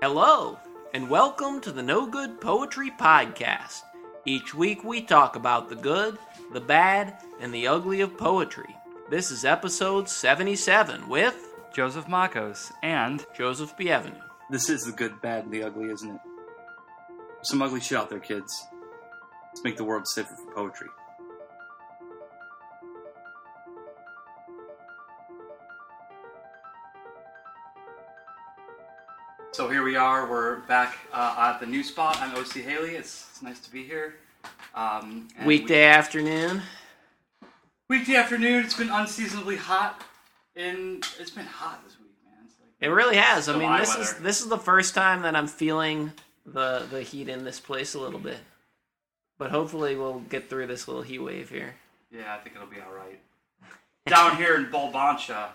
Hello, and welcome to the No Good Poetry Podcast. Each week we talk about the good, the bad, and the ugly of poetry. This is episode 77 with Joseph Makos and Joseph Bienvenu. This is the good, bad, and the ugly, isn't it? Some ugly shit out there, kids. Let's make the world safer for poetry. So here we are. We're back uh, at the new spot. I'm OC Haley. It's, it's nice to be here. Um, and Weekday afternoon. weekday afternoon. It's been unseasonably hot. In it's been hot this week, man. Like, It really has. I mean, this is this is the first time that I'm feeling the the heat in this place a little bit. But hopefully we'll get through this little heat wave here. yeah, I think it'll be all right. Down here in Bulbancha,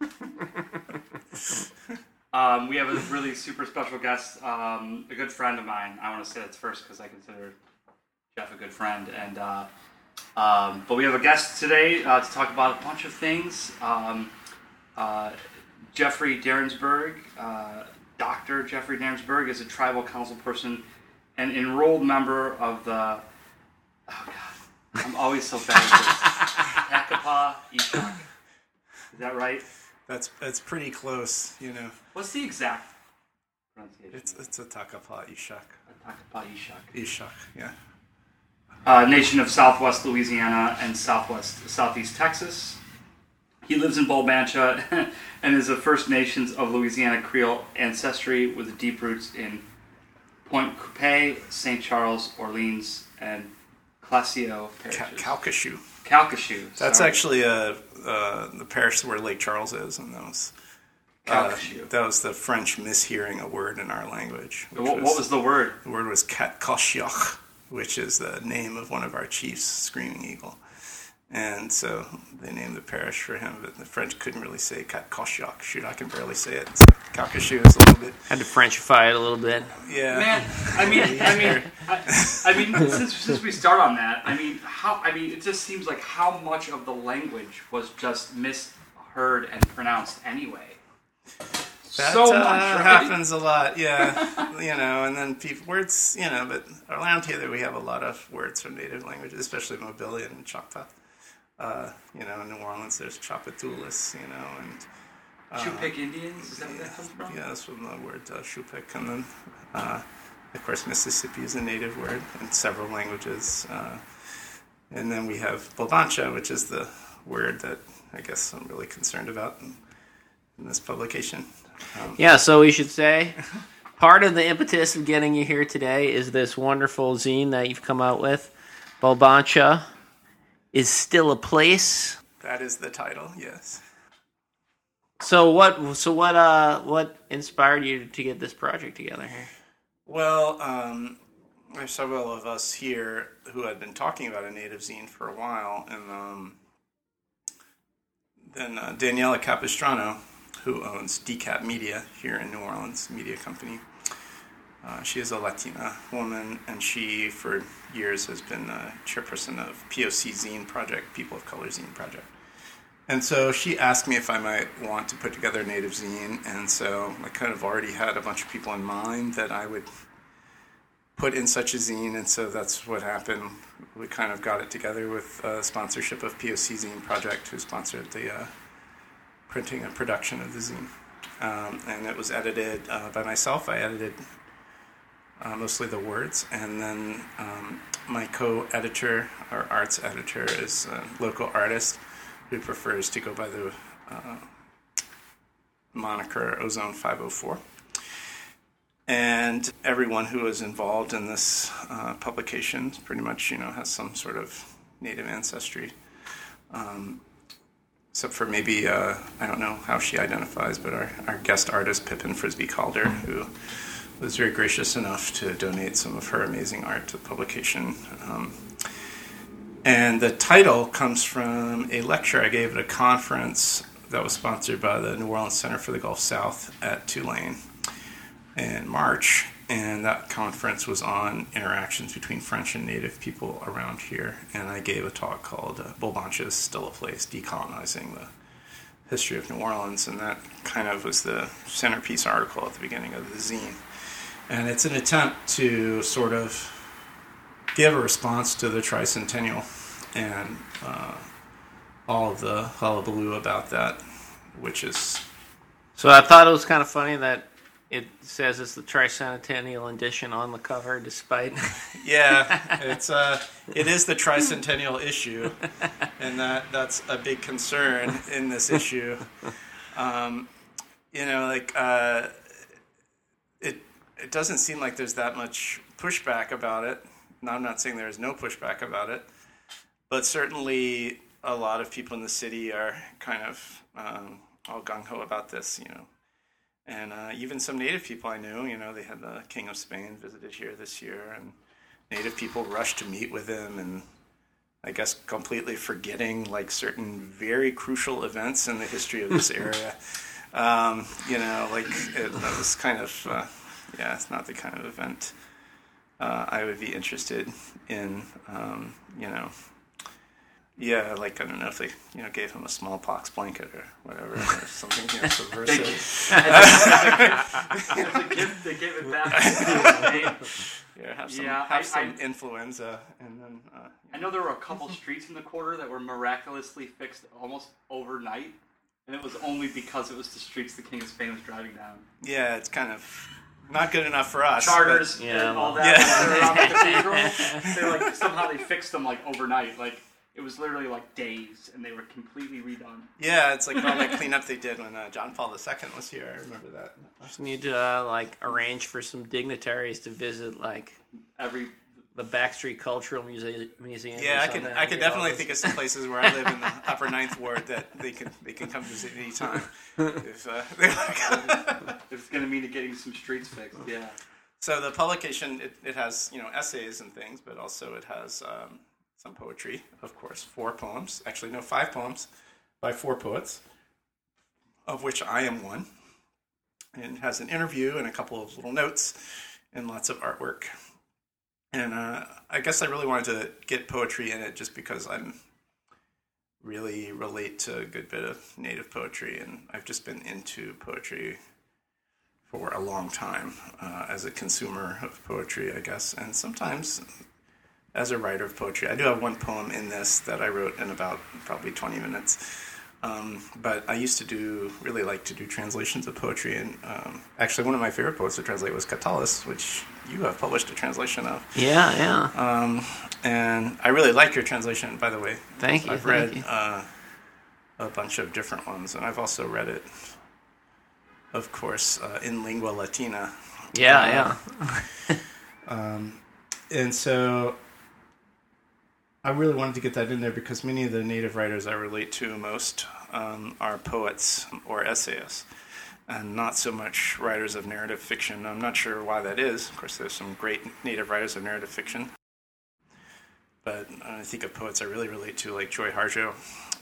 um, we have a really super special guest, um, a good friend of mine. I want to say that's first because I consider Jeff a good friend, and uh, um, but we have a guest today uh, to talk about a bunch of things. Um, uh, Jeffrey Darensbourg, uh, Dr. Jeffrey Darensbourg, is a tribal council person and enrolled member of the. Oh God, I'm always so bad at this. Hakapa Ishak. Is that right? That's that's pretty close, you know. What's the exact pronunciation? It's it's Atakapa Ishak. Hakapa Ishak. Ishak, yeah. uh, nation of Southwest Louisiana and Southwest Southeast Texas. He lives in Bulbancha and is of First Nations of Louisiana Creole ancestry with deep roots in Pointe Coupee, St. Charles, Orleans, and Classio Ca- parishes. Calcasieu. Calcasieu. That's sorry. actually uh, uh, the parish where Lake Charles is, and that was uh, Calcasieu. that was the French mishearing a word in our language. which what, what was the word? the word was Katkoshiach, which is the name of one of our chiefs, Screaming Eagle. And so they named the parish for him, but the French couldn't really say Katkoshiach. Shoot, I can barely say it. So Calcasieu is a little bit, Had to Frenchify it a little bit. yeah. Man, I mean, I mean, I, I mean, since since we start on that, I mean, how? I mean, it just seems like how much of the language was just misheard and pronounced anyway. That so uh, much right? happens a lot, yeah. you know, and then people words, you know, but around here we have a lot of words from native languages, especially Mobilian and Choctaw. Uh, you know, in New Orleans, there's Tchoupitoulas, you know, and Chupik Indians, is that where that comes from? yeah, that's from the word uh, Shupik. And then, uh, of course, Mississippi is a native word in several languages. Uh, and then we have Bulbancha, which is the word that I guess I'm really concerned about in, in this publication. Um, Yeah, so we should say part of the impetus of getting you here today is this wonderful zine that you've come out with. Bulbancha is still a place. that is the title, yes. So what so what uh what inspired you to get this project together here? Well, um, there's several of us here who had been talking about a native zine for a while, and um, then uh, Daniela Capistrano, who owns Decap Media here in New Orleans, media company. Uh, she is a Latina woman, and she, for years, has been uh, chairperson of POC Zine Project, People of Color Zine Project. And so she asked me if I might want to put together a native zine, and so I kind of already had a bunch of people in mind that I would put in such a zine, and so that's what happened. We kind of got it together with uh, sponsorship of POC Zine Project, who sponsored the uh, printing and production of the zine. Um, and it was edited uh, by myself. I edited uh, mostly the words, and then um, my co-editor, or arts editor, is a local artist who prefers to go by the uh, moniker Ozone 504. And everyone who is involved in this uh, publication pretty much, you know, has some sort of native ancestry. Um, except for maybe, uh, I don't know how she identifies, but our, our guest artist, Pippin Frisbie Calder, who was very gracious enough to donate some of her amazing art to the publication. Um, and the title comes from a lecture I gave at a conference that was sponsored by the New Orleans Center for the Gulf South at Tulane in March. And that conference was on interactions between French and Native people around here. And I gave a talk called uh, is Still a Place Decolonizing the history of New Orleans, and that kind of was the centerpiece article at the beginning of the zine. And it's an attempt to sort of give a response to the tricentennial and uh, all of the hullabaloo about that, which is So I thought it was kind of funny that it says it's the tricentennial edition on the cover, despite. yeah, it's uh, it is the tricentennial issue, and that that's a big concern in this issue. Um, you know, like uh, it it doesn't seem like there's that much pushback about it. Now, I'm not saying there is no pushback about it, but certainly a lot of people in the city are kind of um, all gung ho about this. You know, and uh, even some native people I knew, you know, they had the King of Spain visited here this year, and native people rushed to meet with him, and I guess completely forgetting like certain very crucial events in the history of this area. Um, you know, like it, that was kind of, uh, yeah, it's not the kind of event uh, I would be interested in. Um, you know, yeah, like I don't know if they, you know, gave him a smallpox blanket or whatever, or something you know, subversive. As a they gave it back. Yeah, have some, Yeah, have I- some I- influenza, and then uh, I know there were a couple streets in the quarter that were miraculously fixed almost overnight, and it was only because it was the streets the King of Spain was driving down. yeah, it's kind of not good enough for us. but- Chartres Yeah, and all that. Yeah. They were around the cathedral. They like somehow they fixed them like overnight. Like it was literally like days, and they were completely redone. Yeah, it's like all that cleanup they did when uh, John Paul II was here. I remember that. Just need to uh, like arrange for some dignitaries to visit like Every the Backstreet Cultural Muse- Museum. Yeah, I can. I could get definitely all think of some places where I live in the Upper Ninth Ward that they can they can come visit anytime if uh, they want if it's gonna mean getting some streets fixed, yeah. So the publication it, it has you know essays and things, but also it has um, some poetry, of course. Four poems, actually no, five poems by four poets, of which I am one. And it has an interview and a couple of little notes and lots of artwork. And uh, I guess I really wanted to get poetry in it just because I'm really relate to a good bit of native poetry, and I've just been into poetry for a long time uh, as a consumer of poetry, I guess, and sometimes as a writer of poetry. I do have one poem in this that I wrote in about probably 20 minutes. Um, but I used to do, really like to do translations of poetry, and um, actually one of my favorite poets to translate was Catullus, which you have published a translation of. Yeah, yeah. Um, and I really like your translation, by the way. Thank you, I've thank read you. Uh, a bunch of different ones, and I've also read it, of course, uh, in lingua latina. yeah, Uh, yeah. And so I really wanted to get that in there because many of the native writers I relate to most um, are poets or essayists. And not so much writers of narrative fiction. I'm not sure why that is. Of course, there's some great native writers of narrative fiction. But I think of poets I really relate to, like Joy Harjo.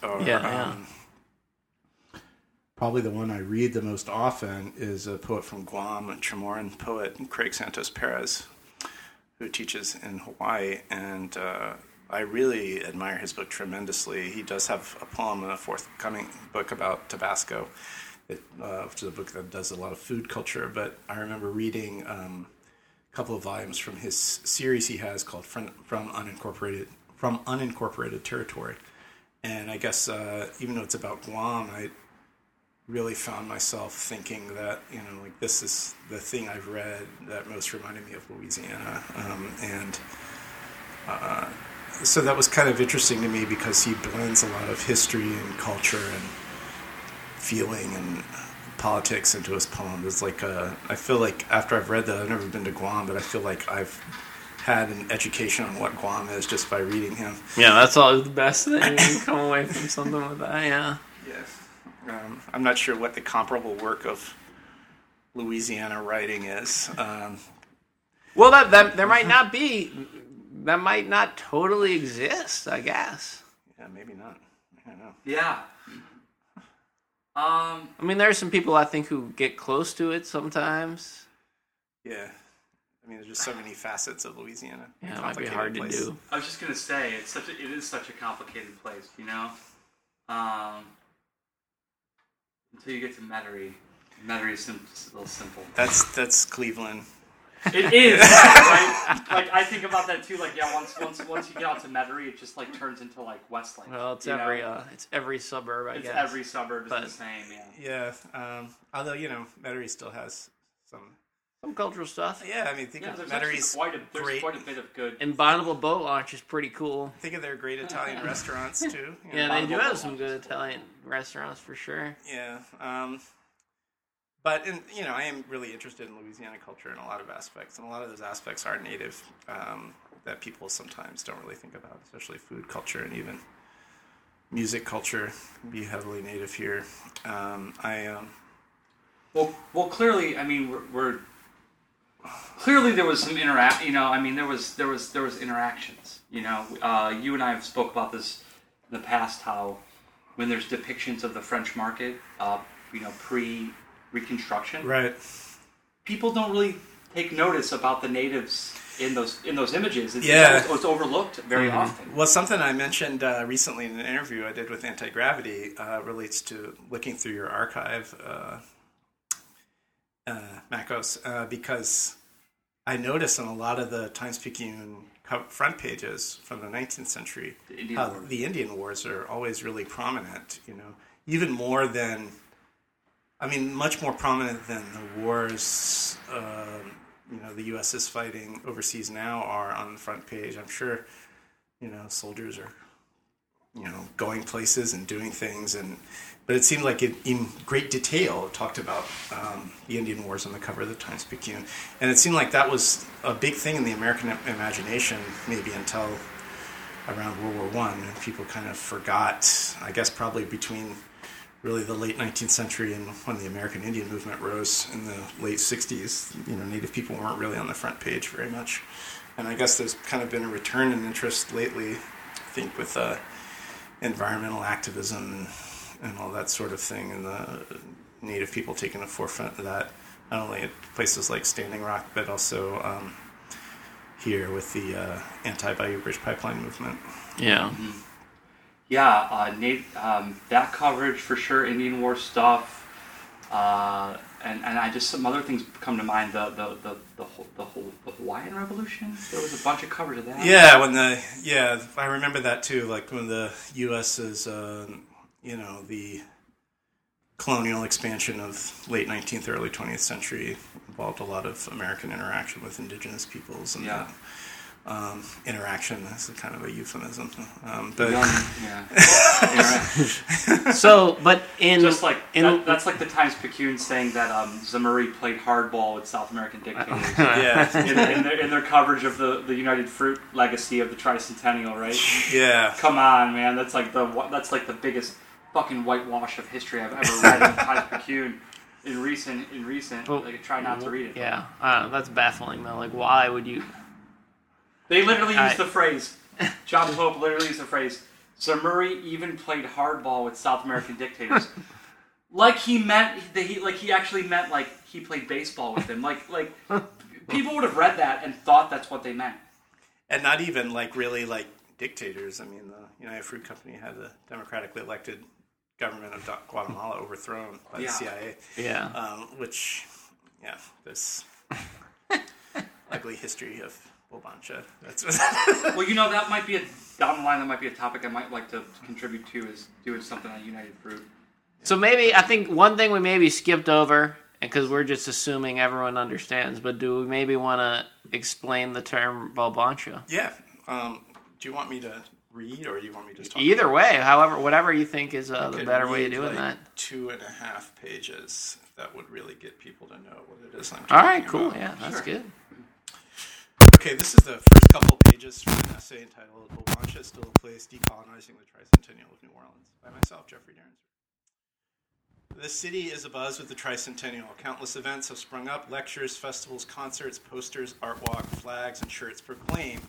Or, Yeah, yeah. um, probably the one I read the most often is a poet from Guam, a Chamorro poet, Craig Santos Perez, who teaches in Hawaii. And uh, I really admire his book tremendously. He does have a poem in a forthcoming book about Tabasco, it, uh, which is a book that does a lot of food culture. But I remember reading um, a couple of volumes from his series he has called From, from Unincorporated from Unincorporated Territory. And I guess uh, even though it's about Guam, I really found myself thinking that you know like this is the thing I've read that most reminded me of Louisiana, um, and uh, so that was kind of interesting to me because he blends a lot of history and culture and feeling and politics into his poems. It's like uh, I feel like after I've read that, I've never been to Guam, but I feel like I've had an education on what Guam is just by reading him. Yeah, that's always the best thing. You come away from something with that, yeah. Yes. Um, I'm not sure what the comparable work of Louisiana writing is. Um, Well, that, that there might not be, that might not totally exist. I guess. yeah, maybe not. I don't know. Yeah. Um, I mean, there are some people I think who get close to it sometimes. Yeah. I mean, there's just so many facets of Louisiana. Yeah, it might be Complicated hard to place. do. I was just gonna say it's such a, it is such a complicated place, you know. Um, until you get to Metairie. Metairie is sim- a little simple. That's that's Cleveland. It is right. Like I think about that too. Like yeah, once once once you get out to Metairie, it just like turns into like Westlake. Well, it's you know? every uh, it's every suburb, I it's guess. every suburb is But- the same. Yeah. Yeah. Um, although you know, Metairie still has some. Some cultural stuff. Yeah, I mean, think Yeah, of there's actually Metairie's quite a there's great. quite a bit of good. And Bonnabel Boat Launch is pretty cool. Think of their great Italian restaurants too. you Yeah, know. they do have Boat some good. Italian restaurants for sure. Yeah. Um, but in, you know, I am really interested in Louisiana culture in a lot of aspects, and a lot of those aspects are native um, that people sometimes don't really think about, especially food culture and even music culture be heavily native here. Um, I um, Well, well, clearly, I mean, we're, we're clearly there was some interact. You know, I mean, there was there was there was interactions. You know, uh, you and I have spoke about this in the past. How when there's depictions of the French market, uh, you know, pre Reconstruction, right. people don't really take notice about the natives in those in those images. It's, Yeah. it's, it's overlooked very often. Well, something I mentioned uh, recently in an interview I did with Anti Gravity uh, relates to looking through your archive, uh, uh, Makos, uh, because I noticed in a lot of the Times Picayune front pages from the 19th century The Indian the Indian Wars are always really prominent, you know, even more than, I mean, much more prominent than the wars. Um, you know, the U.S. is fighting overseas now are on the front page. I'm sure you know, soldiers are, you know, going places and doing things, and but it seemed like it in great detail it talked about um, the Indian Wars on the cover of the Times Picayune, and it seemed like that was a big thing in the American imagination, maybe until around World War One, people kind of forgot. I guess probably between really the late 19th century and when the American Indian movement rose in the late 60s, you know, Native people weren't really on the front page very much. And I guess there's kind of been a return in interest lately, I think, with uh, environmental activism and, and all that sort of thing, and the Native people taking the forefront of that, not only at places like Standing Rock, but also um, here with the uh, anti-Bayou Bridge Pipeline movement. Yeah. Yeah, uh, Nate, um, that coverage for sure, Indian War stuff, uh, and and I just some other things come to mind. The the the the whole the, whole, the Hawaiian Revolution. There was a bunch of coverage of that. Yeah, when the yeah, I remember that too. Like when the U.S. is, um, you know, the colonial expansion of late 19th, early 20th century involved a lot of American interaction with indigenous peoples and Yeah. Um, interaction That's a kind of a euphemism. Um, but Young, yeah. Yeah, So, but in Just like in that, that's like the Times Picayune saying that um, Zemurray played hardball with South American dictators. yeah, in, in, their, in their coverage of the, the United Fruit legacy of the tricentennial, right? yeah, Come on, man. That's like the that's like the biggest fucking whitewash of history I've ever read in Times Picayune. In recent, in recent, Well, like I try not to read it. yeah, uh, that's baffling though. Like, why would you? They literally I- used the phrase. John Pope literally used the phrase. Zemurray even played hardball with South American dictators, like he meant that he like he actually meant like he played baseball with them. Like like people would have read that and thought that's what they meant. and not even like really like dictators. I mean, the United Fruit Company had a democratically elected government of Guatemala overthrown by Yeah. the CIA. Yeah. um, which, yeah, this ugly history of Bulbancha. That's Well, you know that might be a down the line. That might be a topic I might like to contribute to is doing something on United Fruit. So maybe I think one thing we maybe skipped over, because we're just assuming everyone understands, but do we maybe want to explain the term Balbancha? yeah. Um, do you want me to read, or do you want me to just talk? Either way, however, whatever you think is uh, the better way of doing like, that. Two and a half pages. That would really get people to know what it is I'm talking right, cool. about. Yeah, that's Sure. good. Okay, this is the first couple pages from an essay entitled Bulbancha Still a Place Decolonizing the Tricentennial of New Orleans by myself, Jeffrey Derns. The city is abuzz with the tricentennial. Countless events have sprung up lectures, festivals, concerts, posters, art walk, flags, and shirts proclaim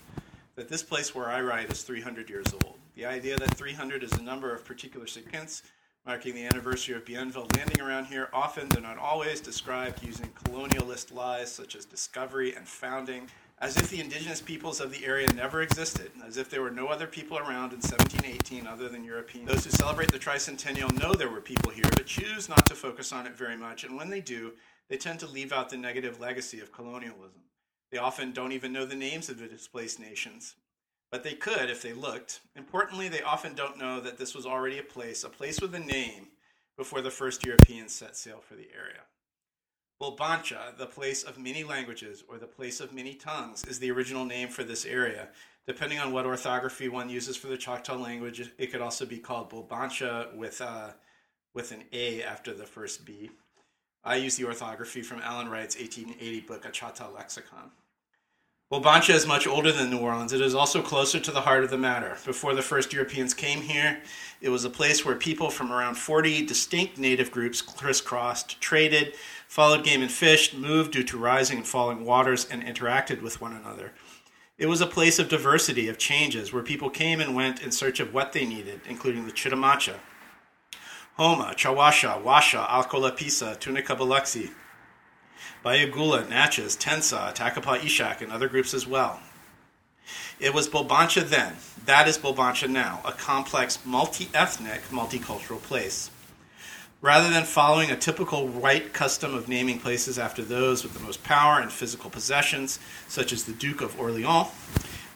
that this place where I write is 300 years old. The idea that 300 is a number of particular significance, marking the anniversary of Bienville landing around here, often, though not always, described using colonialist lies such as discovery and founding as if the indigenous peoples of the area never existed, as if there were no other people around in 1718 other than Europeans. Those who celebrate the tricentennial know there were people here, but choose not to focus on it very much, and when they do, they tend to leave out the negative legacy of colonialism. They often don't even know the names of the displaced nations, but they could if they looked. Importantly, they often don't know that this was already a place, a place with a name, before the first Europeans set sail for the area. Bulbancha, the place of many languages or the place of many tongues, is the original name for this area. Depending on what orthography one uses for the Choctaw language, it could also be called Balbancha with, uh, with an A after the first B. I use the orthography from Allen Wright's 1880 book, A Choctaw Lexicon. Bulbancha is much older than New Orleans. It is also closer to the heart of the matter. Before the first Europeans came here, it was a place where people from around 40 distinct native groups crisscrossed, traded, followed game and fished, moved due to rising and falling waters, and interacted with one another. It was a place of diversity, of changes, where people came and went in search of what they needed, including the Chitimacha, Houma, Chawasha, Washa, Acolapissa, Tunica Biloxi, Bayogoula, Natchez, Taensa, Takapa Ishak, and other groups as well. It was Bulbancha then. That is Bulbancha now, a complex, multi ethnic, multicultural place. Rather than following a typical white custom of naming places after those with the most power and physical possessions, such as the Duke of Orleans,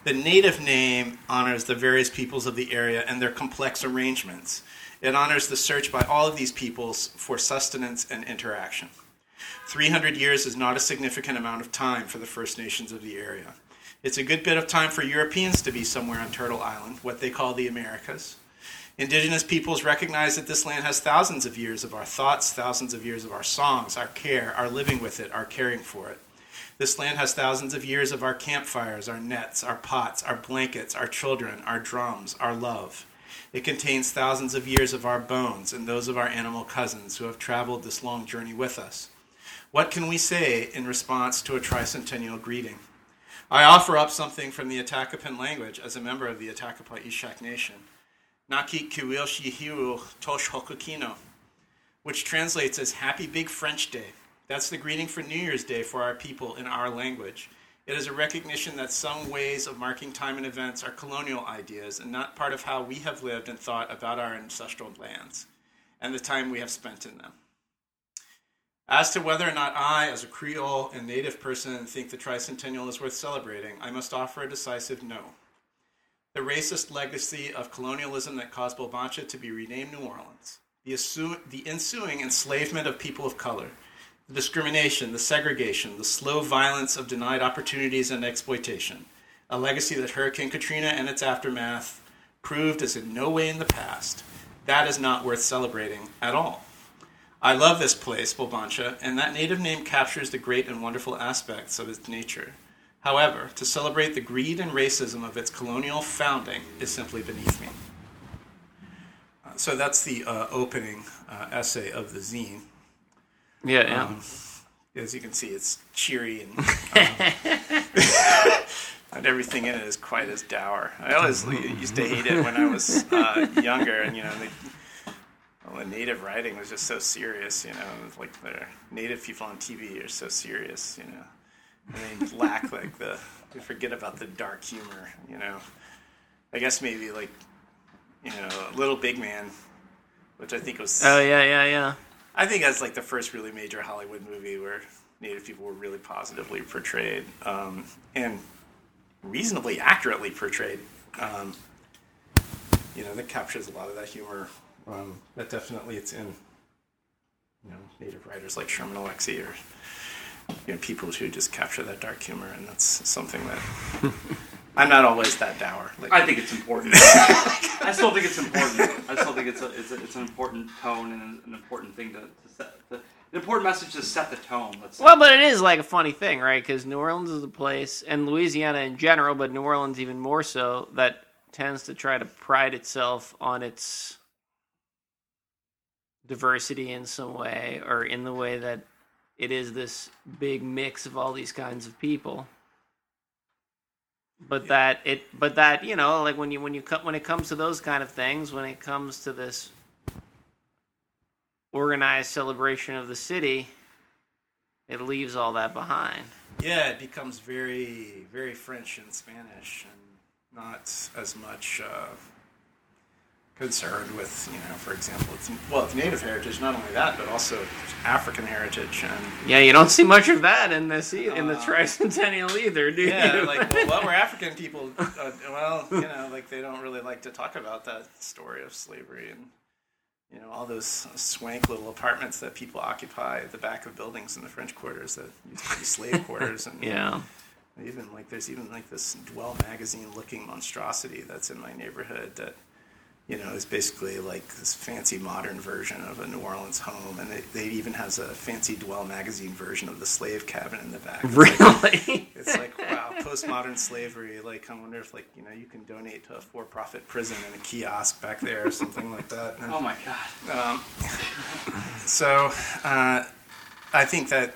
the native name honors the various peoples of the area and their complex arrangements. It honors the search by all of these peoples for sustenance and interaction. 300 years is not a significant amount of time for the First Nations of the area. It's a good bit of time for Europeans to be somewhere on Turtle Island, what they call the Americas. Indigenous peoples recognize that this land has thousands of years of our thoughts, thousands of years of our songs, our care, our living with it, our caring for it. This land has thousands of years of our campfires, our nets, our pots, our blankets, our children, our drums, our love. It contains thousands of years of our bones and those of our animal cousins who have traveled this long journey with us. What can we say in response to a tricentennial greeting? I offer up something from the Attakapan language as a member of the Atakapa Ishak Nation. Naki Tosh Hokukino, which translates as Happy Big French Day. That's the greeting for New Year's Day for our people in our language. It is a recognition that some ways of marking time and events are colonial ideas and not part of how we have lived and thought about our ancestral lands and the time we have spent in them. As to whether or not I, as a Creole and Native person, think the tricentennial is worth celebrating, I must offer a decisive no. The racist legacy of colonialism that caused Bulbancha to be renamed New Orleans, the, assu- the ensuing enslavement of people of color, the discrimination, the segregation, the slow violence of denied opportunities and exploitation, a legacy that Hurricane Katrina and its aftermath proved is in no way in the past, that is not worth celebrating at all. I love this place, Bulbancha, and that native name captures the great and wonderful aspects of its nature. However, to celebrate the greed and racism of its colonial founding is simply beneath me. Uh, so that's the uh, opening uh, essay of the zine. Yeah, yeah. Um, as you can see, it's cheery and, um, everything in it is quite as dour. I always used to hate it when I was uh, younger, and you know, they, well, the native writing was just so serious. You know, like the native people on TV are so serious. You know, and they lack like the they forget about the dark humor. You know, I guess maybe like you know, Little Big Man, which I think was Oh yeah, yeah, yeah. I think that's like the first really major Hollywood movie where Native people were really positively portrayed um, and reasonably accurately portrayed. Um, you know, that captures a lot of that humor. Um, that definitely it's in you know Native writers like Sherman Alexie or you know people who just capture that dark humor, and that's something that I'm not always that dour. Like, I think it's important. I still think it's important. I still think it's a, it's, a, it's an important tone and an, an important thing to, to set. The, an important message to set the tone. Let's. Well, but it is like a funny thing, right? Because New Orleans is a place, and Louisiana in general, but New Orleans even more so, that tends to try to pride itself on its diversity in some way, or in the way that it is this big mix of all these kinds of people. But that it, but that you know, like when you when you co- when it comes to those kind of things, when it comes to this organized celebration of the city, it leaves all that behind. yeah, it becomes very, very French and Spanish, and not as much uh, concerned with, you know, for example, it's well, it's native heritage. Not only that, but also African heritage, and Yeah, you don't see much of that in this e- in the Uh, tricentennial either, do yeah, you? like well, well, we're African people. Uh, well, you know, like they don't really like to talk about that story of slavery and. You know all those swank little apartments that people occupy at the back of buildings in the French quarters that used to be slave quarters, and yeah. Even like there's even like this Dwell magazine looking monstrosity that's in my neighborhood that you know is basically like this fancy modern version of a New Orleans home, and it, they even has a fancy Dwell magazine version of the slave cabin in the back. It's like, Really? it's like wow, postmodern slavery. Like I wonder if like you know you can donate to a for-profit prison in a kiosk back there or something like that. And- Oh my god. um, so uh, I think that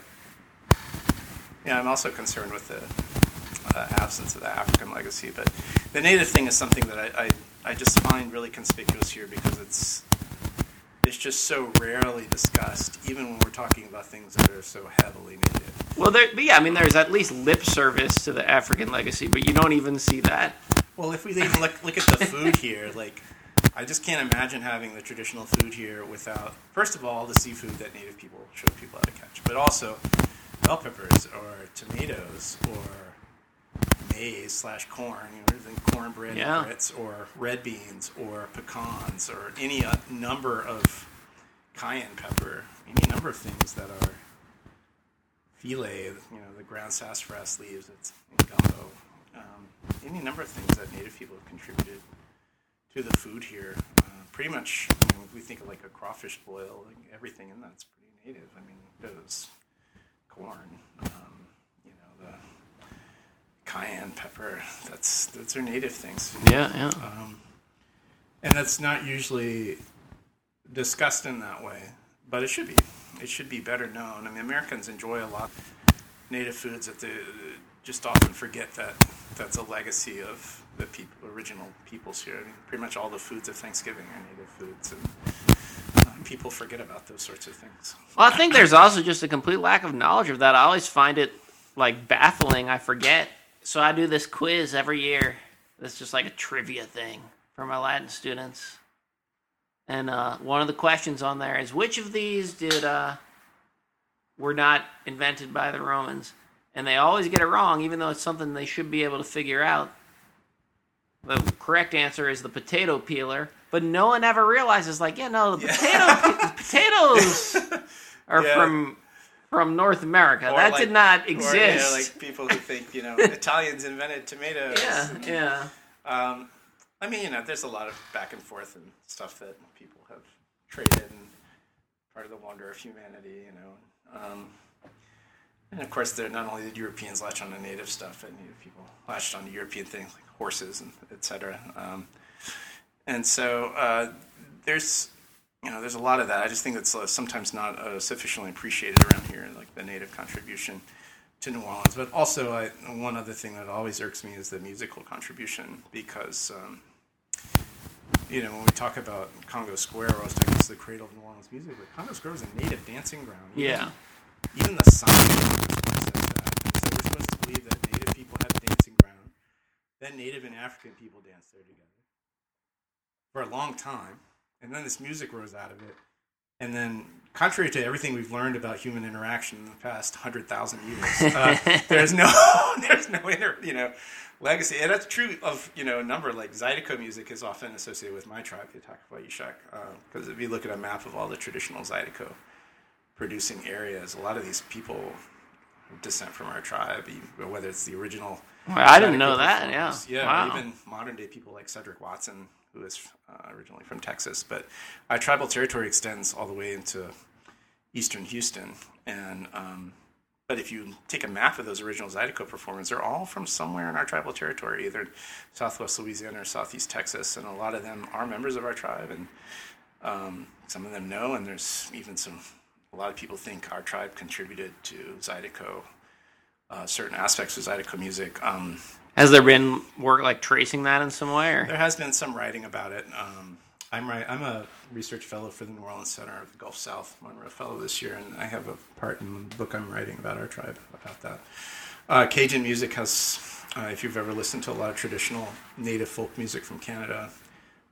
yeah, I'm also concerned with the uh, absence of the African legacy, but the native thing is something that I, I, I just find really conspicuous here because it's it's just so rarely discussed, even when we're talking about things that are so heavily native. Well, there, but yeah, I mean, there's at least lip service to the African legacy, but you don't even see that. Well, if we even look look at the food here, like I just can't imagine having the traditional food here without, first of all, the seafood that native people show people how to catch, but also bell peppers or tomatoes or maize slash corn, you know, cornbread Yeah. grits or red beans or pecans or any uh, number of cayenne pepper, any number of things that are filet, you know, the ground sassafras leaves, it's in gumbo. Um, any number of things that native people have contributed to the food here. Uh, pretty much, you know, if we think of like a crawfish boil, like everything in that's pretty native. I mean, those corn, um, you know, the cayenne pepper, that's those are native things. Yeah, yeah. Um, and that's not usually discussed in that way, but it should be. It should be better known. I mean, Americans enjoy a lot of native foods that they just often forget that that's a legacy of the people, original peoples here. I mean, pretty much all the foods of Thanksgiving are native foods, and uh, people forget about those sorts of things. Well, I think there's also just a complete lack of knowledge of that. I always find it like baffling. I forget. So I do this quiz every year. It's just like a trivia thing for my Latin students. And uh, one of the questions on there is which of these did uh, were not invented by the Romans? And they always get it wrong, even though it's something they should be able to figure out. The correct answer is the potato peeler, but no one ever realizes, like, yeah, no, the potato the potatoes are Yeah. from from North America. Or that like- did not Or, exist. yeah, like people who think you know Italians invented tomatoes. yeah, and- yeah. Um, I mean, you know, there's a lot of back and forth and stuff that people have traded, and part of the wonder of humanity, you know. Um, and of course, there not only did Europeans latch on to native stuff, but native people latched on to European things like horses and etc. Um, and so uh, there's, you know, there's a lot of that. I just think that's uh, sometimes not uh, sufficiently appreciated around here, like the native contribution to New Orleans. But also, I, one other thing that always irks me is the musical contribution because, um, you know, when we talk about Congo Square, I was talking Texas, the cradle of New Orleans music, but Congo Square was a native dancing ground. Even- Yeah. Even the sign says that. So we're supposed to believe that native people had a dancing ground. Then native and African people danced there together for a long time. And then this music rose out of it. And then, contrary to everything we've learned about human interaction in the past hundred thousand years, uh, there's no, there's no inter, you know, legacy. And that's true of you know a number like Zydeco music is often associated with my tribe, the Atakapa Ishak, because if you look at a map of all the traditional Zydeco producing areas, a lot of these people descent from our tribe, whether it's the original. Well, I didn't know that. Yeah. Yeah, Wow. even modern day people like Cedric Watson, who is uh, originally from Texas. But our tribal territory extends all the way into eastern Houston. And um, but if you take a map of those original Zydeco performers, they're all from somewhere in our tribal territory, either Southwest Louisiana or Southeast Texas, and a lot of them are members of our tribe, and um, some of them know. And there's even some. A lot of people think our tribe contributed to Zydeco. Uh, certain aspects of Zydeco music. Um, Has there been work like tracing that in some way? Or? there has been some writing about it. Um, I'm right. I'm a research fellow for the New Orleans Center of the Gulf South Monroe Fellow this year, and I have a part in the book I'm writing about our tribe about that. Uh, Cajun music has, uh, if you've ever listened to a lot of traditional native folk music from Canada,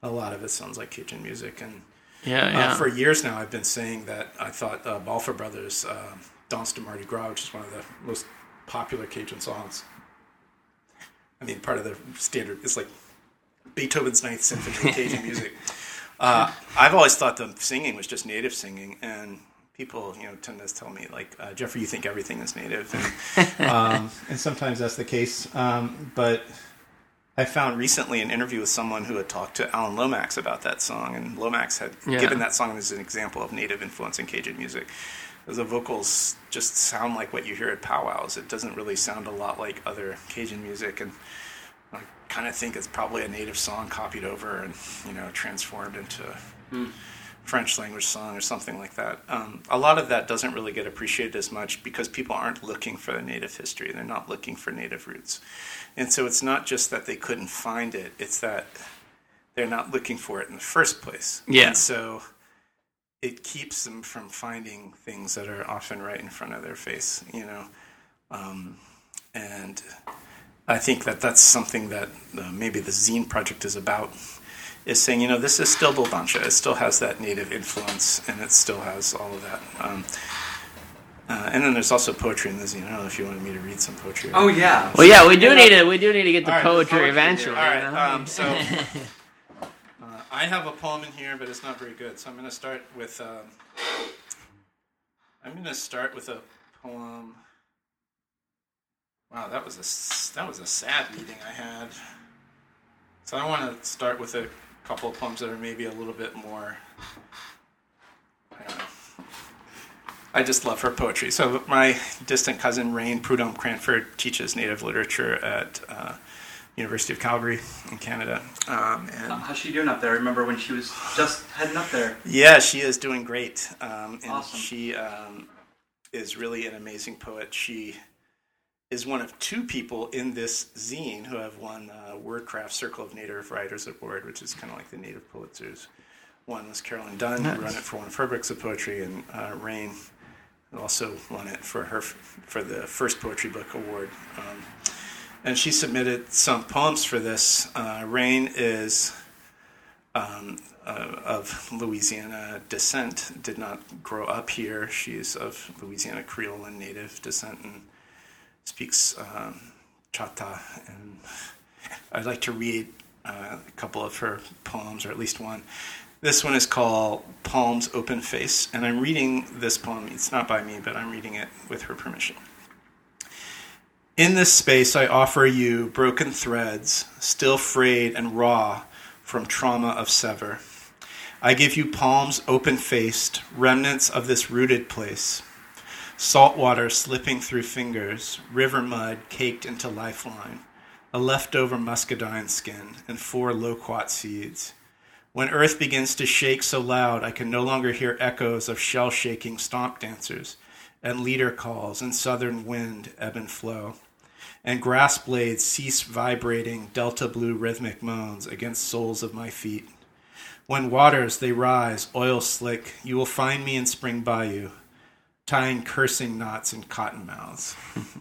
a lot of it sounds like Cajun music. And Yeah, uh, yeah. for years now, I've been saying that I thought uh, Balfa Brothers' uh, Danse de Mardi Gras, which is one of the most popular Cajun songs. I mean, part of the standard is like Beethoven's Ninth Symphony of Cajun music. Uh, I've always thought the singing was just native singing, and people, you know, tend to tell me like, uh, Jeffrey, you think everything is native, and, um, and sometimes that's the case. Um, but I found recently an interview with someone who had talked to Alan Lomax about that song, and Lomax had Yeah. given that song as an example of native influence in Cajun music. The vocals just sound like what you hear at powwows. It doesn't really sound a lot like other Cajun music, and I kind of think it's probably a native song copied over and you know transformed into a French language song or something like that. Um, a lot of that doesn't really get appreciated as much because people aren't looking for the native history. They're not looking for native roots, and so it's not just that they couldn't find it; it's that they're not looking for it in the first place. Yeah. And so it keeps them from finding things that are often right in front of their face. You know. Um, and I think that that's something that uh, maybe the zine project is about, is saying, you know, this is still Bulbancha. It still has that native influence, and it still has all of that. Um, uh, and then there's also poetry in the zine. I don't know if you wanted me to read some poetry. Oh yeah. Well, yeah, we do need to we do need to get the All right, poetry poetry, eventually. All right. you know? Um, so I have a poem in here, but it's not very good. So I'm going to start with. Um, I'm going to start with a poem. Wow, that was a that was a sad meeting I had. So I want to start with a couple of poems that are maybe a little bit more. I. I just love her poetry. So my distant cousin Rain Prudhomme Cranford teaches native literature at uh, University of Calgary in Canada, um, and How's she doing up there? I remember when she was just heading up there. yeah, she is doing great, um, and Awesome. she um, is really an amazing poet. She is one of two people in this zine who have won uh, WordCraft Circle of Native Writers Award, which is kind of like the Native Pulitzers. One was Carolyn Dunn, who won it for one of her books of poetry, and uh, Rain also won it for her for the first poetry book award. Um, and she submitted some poems for this. Uh, Rain is um, uh, of Louisiana descent, did not grow up here. She's of Louisiana Creole and Native descent and speaks um, Chata. And I'd like to read uh, a couple of her poems, or at least one. This one is called Palms Open Face, and I'm reading this poem. It's not by me, but I'm reading it with her permission. In this space, I offer you broken threads, still frayed and raw from trauma of sever. I give you palms open faced, remnants of this rooted place. Salt water slipping through fingers, river mud caked into lifeline, a leftover muscadine skin, and four loquat seeds. When earth begins to shake so loud I can no longer hear echoes of shell shaking stomp dancers, and leader calls and southern wind ebb and flow and grass blades cease vibrating delta blue rhythmic moans against soles of my feet. When waters they rise, oil slick, you will find me in Spring Bayou, tying cursing knots in cottonmouths.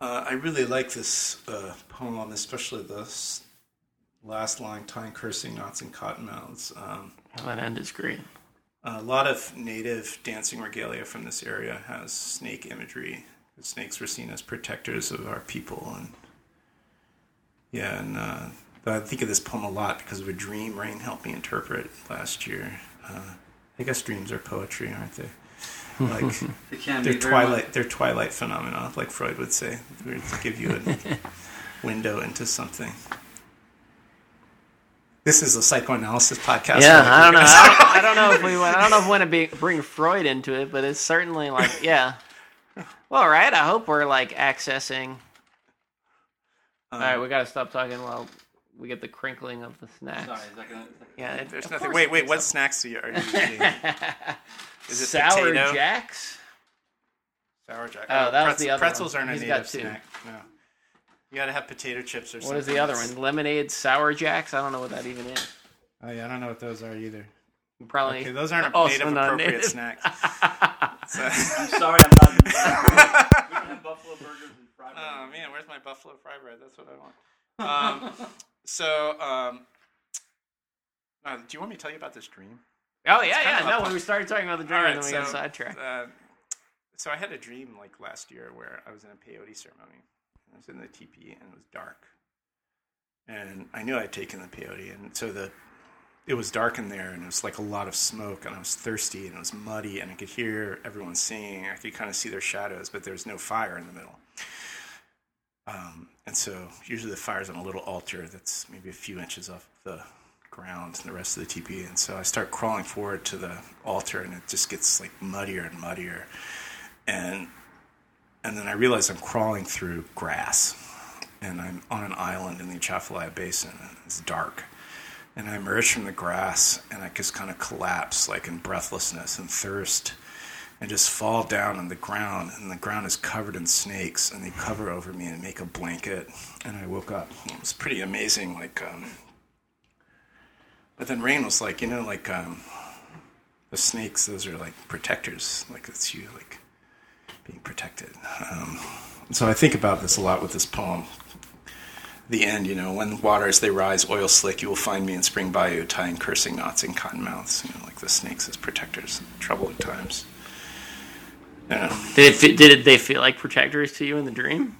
uh, I really like this uh, poem, especially this last line, tying cursing knots in cottonmouths. Um, that end is great. a lot of native dancing regalia from this area has snake imagery. The snakes were seen as protectors of our people, and yeah, and uh, I think of this poem a lot because of a dream Rain helped me interpret last year. Uh, I guess dreams are poetry, aren't they? Like It can they're twilight, they're twilight phenomena, like Freud would say, They give you a window into something. This is a psychoanalysis podcast. Yeah, I don't know. I don't, I don't know if we want. I don't know if we want to be, bring Freud into it, but it's certainly like, yeah. Well, right. I hope we're like accessing. All Um, right, we gotta stop talking while we get the crinkling of the snacks. Sorry, is that gonna, is that- Yeah, it, There's of nothing. course Wait, it wait. picks What up. snacks are you, are you eating? Is it Sour potato? jacks. Sour jack. Oh, that was the other Pretzels one. aren't a He's native got two. snack. No. You got to have potato chips or something. What is the other one? Lemonade sour jacks. I don't know what that even is. Oh yeah, I don't know what those are either. Probably. Okay, those aren't also native not appropriate native. snacks. So- I'm sorry, I'm not. we can have buffalo burgers and fried. Oh man, where's my buffalo fry bread? That's what I want. Um, so, um, uh, do you want me to tell you about this dream? Oh yeah, yeah. No, when we started talking about the dream, All and right, then we got so, sidetracked. uh, so I had a dream like last year where I was in a peyote ceremony. I was in the teepee and it was dark, and I knew I'd taken the peyote, and so the it was dark in there, and it was like a lot of smoke, and I was thirsty, and it was muddy, and I could hear everyone singing. I could kind of see their shadows, but there was no fire in the middle. Um, and so usually the fire's on a little altar that's maybe a few inches off the ground and the rest of the teepee. And so I start crawling forward to the altar, and it just gets like muddier and muddier. And and then I realize I'm crawling through grass, and I'm on an island in the Atchafalaya Basin. And it's dark, and I emerge from the grass, and I just kind of collapse, like in breathlessness and thirst, and just fall down on the ground. And the ground is covered in snakes, and they cover over me and make a blanket. And I woke up. It was pretty amazing. Like, um, but then Rain was like, you know, like um, the snakes; those are like protectors. Like it's you, like being protected. Um, so I think about this a lot with this poem. The end, you know, when waters they rise, oil slick, you will find me in spring bayou, tying cursing knots in cottonmouths, you know, like the snakes as protectors in troubled times. Yeah. Did it did they feel like protectors to you in the dream?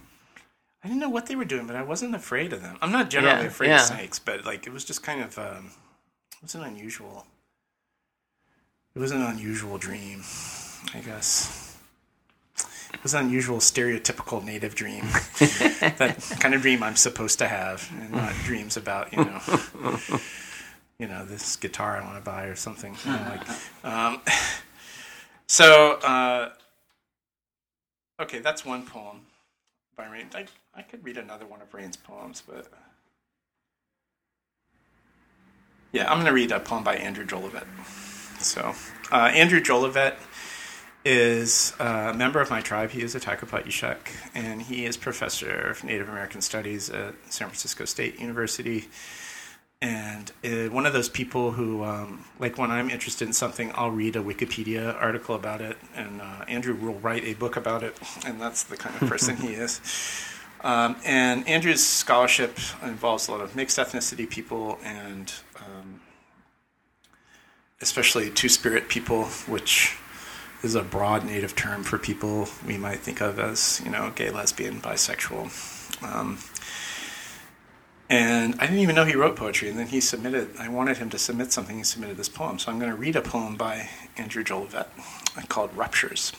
I didn't know what they were doing, but I wasn't afraid of them. I'm not generally Yeah, afraid yeah. of snakes, but like it was just kind of um, it was an unusual. It was an unusual dream, I guess. It was an unusual, stereotypical native dream. that kind of dream I'm supposed to have, and not dreams about you know, you know, this guitar I want to buy or something. You know, like, um, so uh, okay, that's one poem by Rain. I, I could read another one of Rain's poems, but yeah, I'm going to read a poem by Andrew Jolivet. So, uh, Andrew Jolivet is a member of my tribe. He is Atakapa Ishak, and he is professor of Native American Studies at San Francisco State University. And uh, one of those people who, um, like, when I'm interested in something, I'll read a Wikipedia article about it, and uh, Andrew will write a book about it, and that's the kind of person he is. Um, and Andrew's scholarship involves a lot of mixed ethnicity people and um, especially two spirit people, which is a broad native term for people we might think of as, you know, gay, lesbian, bisexual. Um, and I didn't even know he wrote poetry. And then he submitted, I wanted him to submit something. He submitted this poem. So I'm going to read a poem by Andrew Jolivet called Ruptures.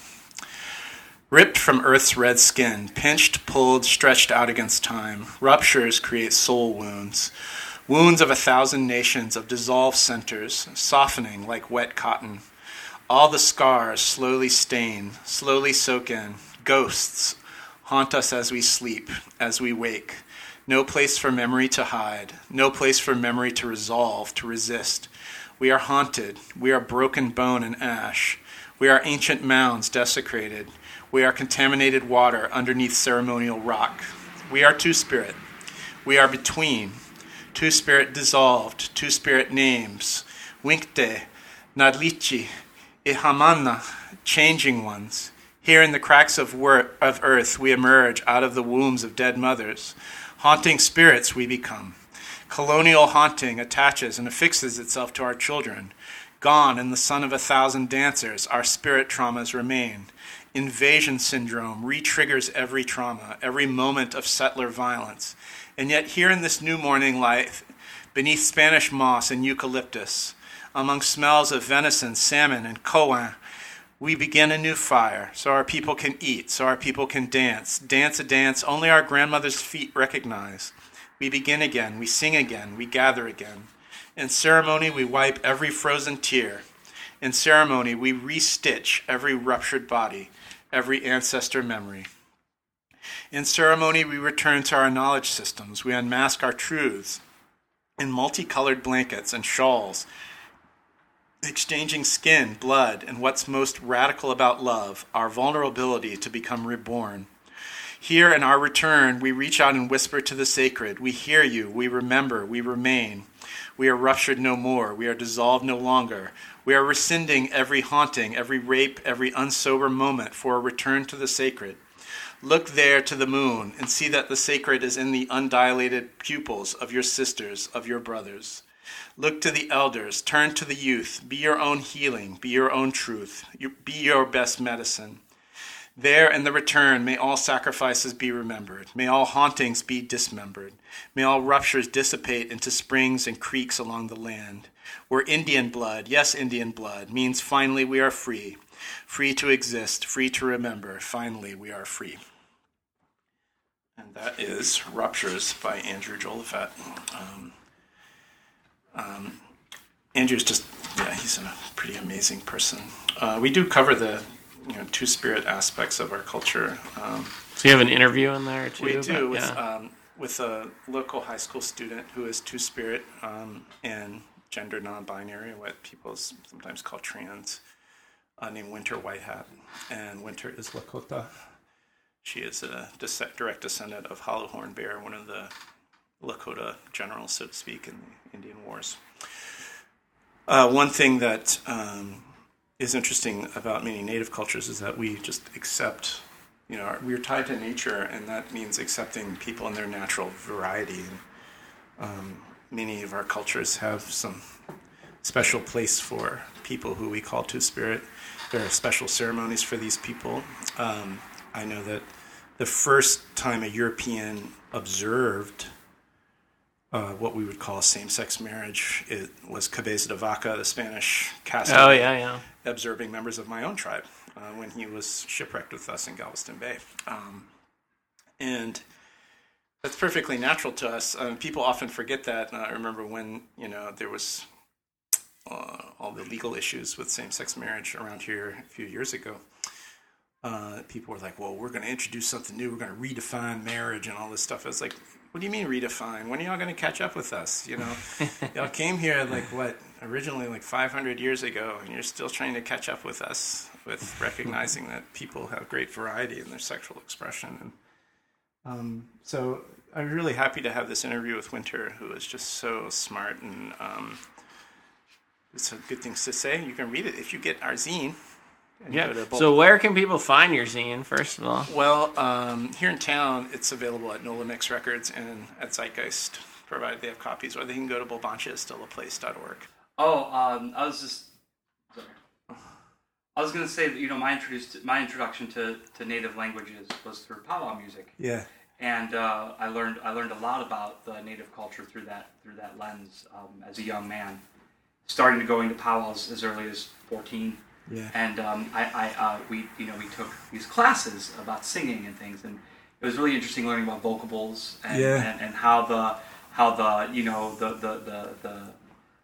Ripped from Earth's red skin, pinched, pulled, stretched out against time, ruptures create soul wounds. Wounds of a thousand nations, of dissolved centers, softening like wet cotton. All the scars slowly stain, slowly soak in. Ghosts haunt us as we sleep, as we wake. No place for memory to hide, no place for memory to resolve, to resist. We are haunted, we are broken bone and ash. We are ancient mounds desecrated. We are contaminated water underneath ceremonial rock. We are two spirit. We are between. Two spirit dissolved, two spirit names. Winkte, Nadlichi, Ihamana, changing ones. Here in the cracks of, wor- of earth, we emerge out of the wombs of dead mothers. Haunting spirits we become. Colonial haunting attaches and affixes itself to our children. Gone in the sun of a thousand dancers, our spirit traumas remain. Invasion syndrome re triggers every trauma, every moment of settler violence. And yet, here in this new morning light, beneath Spanish moss and eucalyptus, among smells of venison, salmon, and coin, we begin a new fire so our people can eat, so our people can dance. Dance a dance only our grandmother's feet recognize. We begin again, we sing again, we gather again. In ceremony, we wipe every frozen tear. In ceremony, we restitch every ruptured body, every ancestor memory. In ceremony, we return to our knowledge systems. We unmask our truths in multicolored blankets and shawls, exchanging skin, blood, and what's most radical about love, our vulnerability to become reborn. Here in our return, we reach out and whisper to the sacred. We hear you, we remember, we remain. We are ruptured no more, we are dissolved no longer. We are rescinding every haunting, every rape, every unsober moment for a return to the sacred. Look there to the moon and see that the sacred is in the undilated pupils of your sisters, of your brothers. Look to the elders, turn to the youth, be your own healing, be your own truth, be your best medicine. There in the return, may all sacrifices be remembered. May all hauntings be dismembered. May all ruptures dissipate into springs and creeks along the land. Where Indian blood, yes, Indian blood, means finally we are free. Free to exist, free to remember. Finally, we are free. And that is Ruptures by Andrew Jolivet. Um, um, Andrew's just, yeah, he's a pretty amazing person. Uh, we do cover the you know two spirit aspects of our culture. Um, so you have an interview in there too. We do with yeah. um, with a local high school student who is two spirit um, and gender non-binary, what people sometimes call trans, uh, named Winter Whitehat, and Winter is Lakota. She is a direct descendant of Hollow Horn Bear, one of the Lakota generals, so to speak, in the Indian Wars. Uh, one thing that um, is interesting about many native cultures is that we just accept, you know, we're tied to nature, and that means accepting people in their natural variety. And, um, many of our cultures have some special place for people who we call Two Spirit. There are special ceremonies for these people. Um, I know that the first time a European observed uh, what we would call same-sex marriage. It was Cabeza de Vaca, the Spanish Catholic, oh yeah, yeah, observing members of my own tribe uh, when he was shipwrecked with us in Galveston Bay, um, and that's perfectly natural to us. Um, people often forget that. Uh, I remember when you know there was uh, all the legal issues with same-sex marriage around here a few years ago. Uh, people were like, "Well, we're going to introduce something new. We're going to redefine marriage and all this stuff." I was like, what do you mean redefine? When are y'all going to catch up with us? You know, y'all came here like what originally like 500 years ago, and you're still trying to catch up with us with recognizing that people have great variety in their sexual expression. And um, so I'm really happy to have this interview with Winter, who is just so smart and um, it's good things to say. You can read it if you get our zine. Yeah. So where can people find your zine? First of all. Well, um, here in town, it's available at Nola Mix Records and at Zeitgeist, provided they have copies, or they can go to bulbancha.stillaplace.org. Oh, um, I was just. Sorry. I was going to say that you know my introduced my introduction to, to native languages was through powwow music. Yeah. And uh, I learned I learned a lot about the native culture through that through that lens um, as a young man, starting to go into powwows as early as fourteen yeah. And um, I, I uh, we, you know, we took these classes about singing and things, and it was really interesting learning about vocables and, yeah. and, and, how the, how the, you know, the, the, the, the,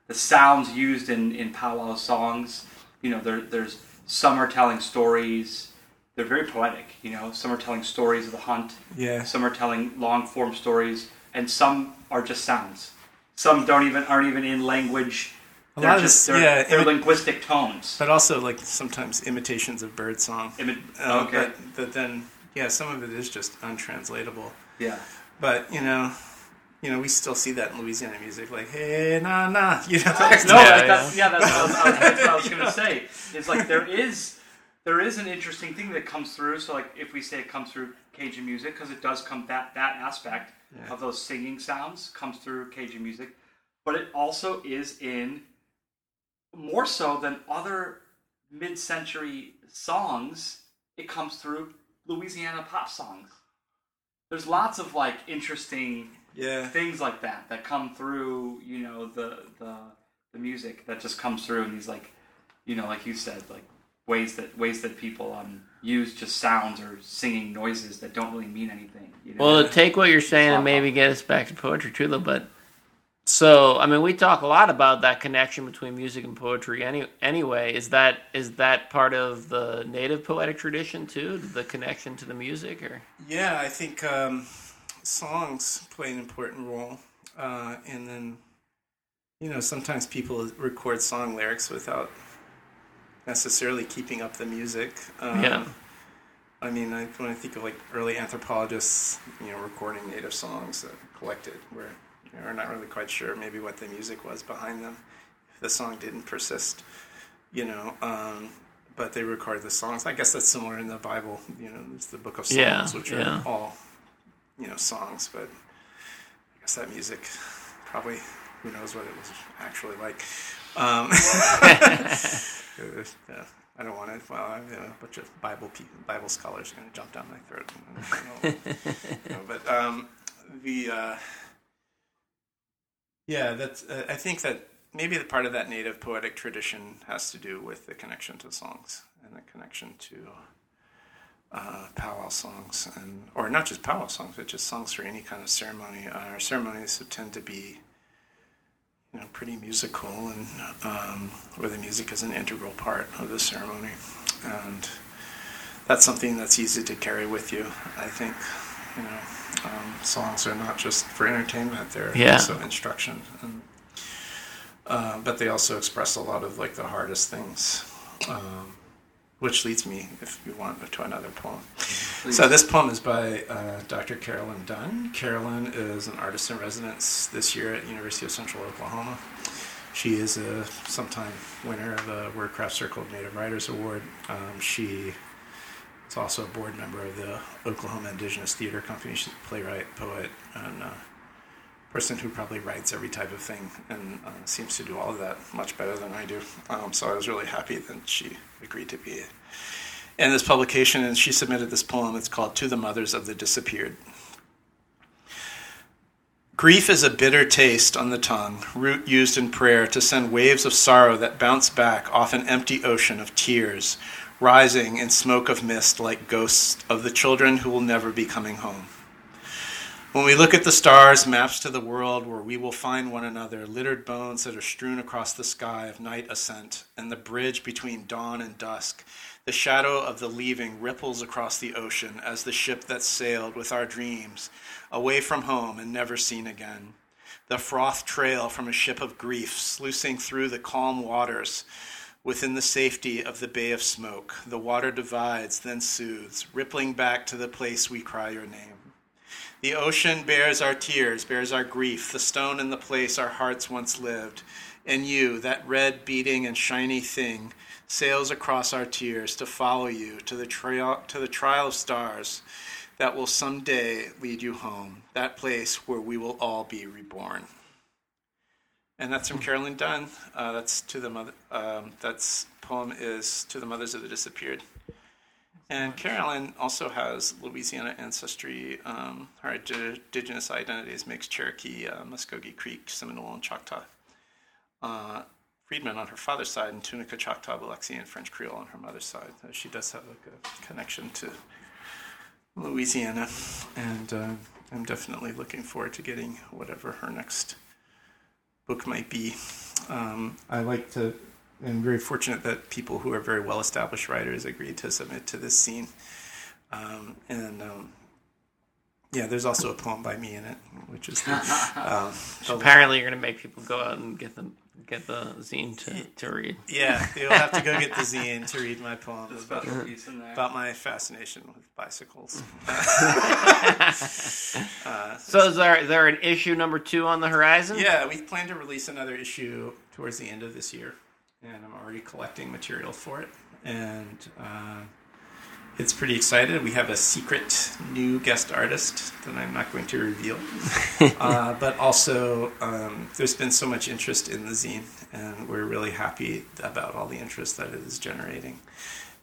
the sounds used in, in powwow songs. You know, there, there's some are telling stories. They're very poetic. You know, some are telling stories of the hunt. Yeah. Some are telling long form stories, and some are just sounds. Some don't even aren't even in language a they're lot just, of they're, yeah, they're imi- linguistic tones. but also like sometimes imitations of bird song. Imi- Uh, okay. But, but then, yeah, some of it is just untranslatable. Yeah. But you know, you know, we still see that in Louisiana music, like hey na na, you know. No, Yeah, like, yeah. that's yeah, that's, what I was, was- that's what I was gonna say. It's like there is there is an interesting thing that comes through. So like if we say it comes through Cajun music, because it does come that that aspect Yeah. of those singing sounds comes through Cajun music, but it also is in more so than other mid-century songs. It comes through Louisiana pop songs. There's lots of like interesting Yeah. things like that that come through you know the the the music that just comes through in these like you know like you said like ways that ways that people um use just sounds or singing noises that don't really mean anything you know Well, to take what you're saying and maybe get us back to poetry too, though. But so, I mean, we talk a lot about that connection between music and poetry. Any anyway, is that is that part of the native poetic tradition too? The connection to the music, or Yeah, I think um, songs play an important role, uh, and then you know sometimes people record song lyrics without necessarily keeping up the music. Um, Yeah. I mean, I, when I think of like early anthropologists, you know, recording native songs that collected, where are not really quite sure maybe what the music was behind them. The song didn't persist, you know. Um, but they record the songs. I guess that's similar in the Bible. You know, there's the Book of Songs, Yeah, which yeah. are all you know songs. But I guess that music probably who knows what it was actually like. Um, yeah, I don't want to. Well, I, you know, a bunch of Bible pe- Bible scholars are going to jump down my throat. You know, but um, the uh, yeah, that's. Uh, I think that maybe the part of that native poetic tradition has to do with the connection to songs and the connection to uh, powwow songs, and or not just powwow songs, but just songs for any kind of ceremony. Uh, our ceremonies tend to be, you know, pretty musical, and um, where the music is an integral part of the ceremony, and that's something that's easy to carry with you. I think, you know, um, songs are not just for entertainment; they're Yeah. also instruction, and uh, but they also express a lot of like the hardest things. Um, which leads me, if you want, to another poem. So this poem is by uh, Dr. Carolyn Dunn. Carolyn is an artist in residence this year at University of Central Oklahoma. She is a sometime winner of the WordCraft Circle of Native Writers Award. Um, she is also a board member of the Oklahoma Indigenous Theater Company. She's a playwright, poet, and a person who probably writes every type of thing and uh, seems to do all of that much better than I do. Um, so I was really happy that she agreed to be in this publication, and she submitted this poem. It's called To the Mothers of the Disappeared. Grief is a bitter taste on the tongue, root used in prayer to send waves of sorrow that bounce back off an empty ocean of tears, rising in smoke of mist like ghosts of the children who will never be coming home. When we look at the stars, maps to the world where we will find one another, littered bones that are strewn across the sky of night ascent, and the bridge between dawn and dusk, the shadow of the leaving ripples across the ocean as the ship that sailed with our dreams away from home and never seen again. The froth trail from a ship of grief sluicing through the calm waters within the safety of the Bay of Smoke. The water divides, then soothes, rippling back to the place we cry your name. The ocean bears our tears, bears our grief, the stone in the place our hearts once lived. And you, that red, beating, and shiny thing, sails across our tears to follow you to the trail, to the trial of stars that will someday lead you home, that place where we will all be reborn. And that's from Carolyn Dunn. Uh, that's to the mother. Um, that's poem is to the mothers of the disappeared. And Carolyn also has Louisiana ancestry. Um, her indigenous identity is mixed Cherokee, uh, Muskogee Creek, Seminole, and Choctaw. Uh, Freedman on her father's side, and Tunica, Choctaw, Biloxi, and French Creole on her mother's side. Uh, she does have like a connection to Louisiana, and uh, I'm definitely looking forward to getting whatever her next book might be. Um, I like to. I'm very fortunate that people who are very well established writers agreed to submit to this scene. Um, and um, yeah, there's also a poem by me in it, which is the, um, the- Apparently, you're going to make people go out and get the get the zine to, to read. yeah, you'll have to go get the zine to read my poem The about, special piece in there. about my fascination with bicycles. So, is there is there an issue number two on the horizon? Yeah, we plan to release another issue towards the end of this year, and I'm already collecting material for it. And uh, it's pretty excited. We have a secret new guest artist that I'm not going to reveal. uh, but also, um, there's been so much interest in the zine, and we're really happy about all the interest that it is generating.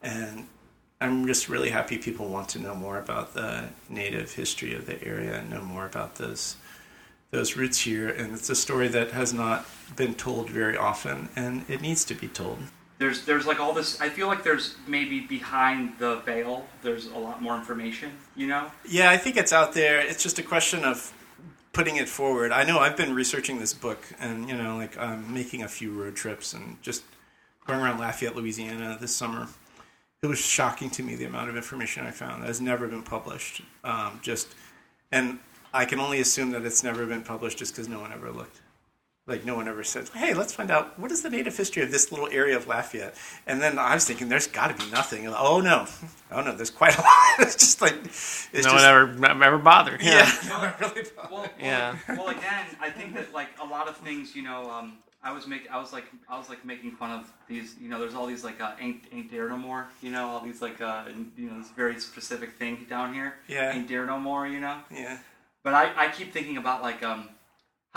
And I'm just really happy people want to know more about the native history of the area and know more about those those roots here. And it's a story that has not been told very often, and it needs to be told. There's there's like all this. I feel like there's maybe behind the veil. There's a lot more information. You know. Yeah, I think it's out there. It's just a question of putting it forward. I know I've been researching this book, and you know, like I'm making a few road trips and just going around Lafayette, Louisiana this summer. It was shocking to me the amount of information I found that has never been published. Um, just, and I can only assume that it's never been published just because no one ever looked. Like no one ever said, "Hey, let's find out what is the native history of this little area of Lafayette." And then I was thinking, "There's got to be nothing." And, oh no, oh no, there's quite a lot. it's just like it's no just, one ever ever bothered. yeah, no one really Well, Yeah. Well, again, I think that like a lot of things, you know, um, I was make I was like I was like making fun of these you know there's all these like uh, ain't ain't there no more you know all these like uh you know this very specific thing down here Yeah. ain't there no more you know Yeah. but I, I keep thinking about like um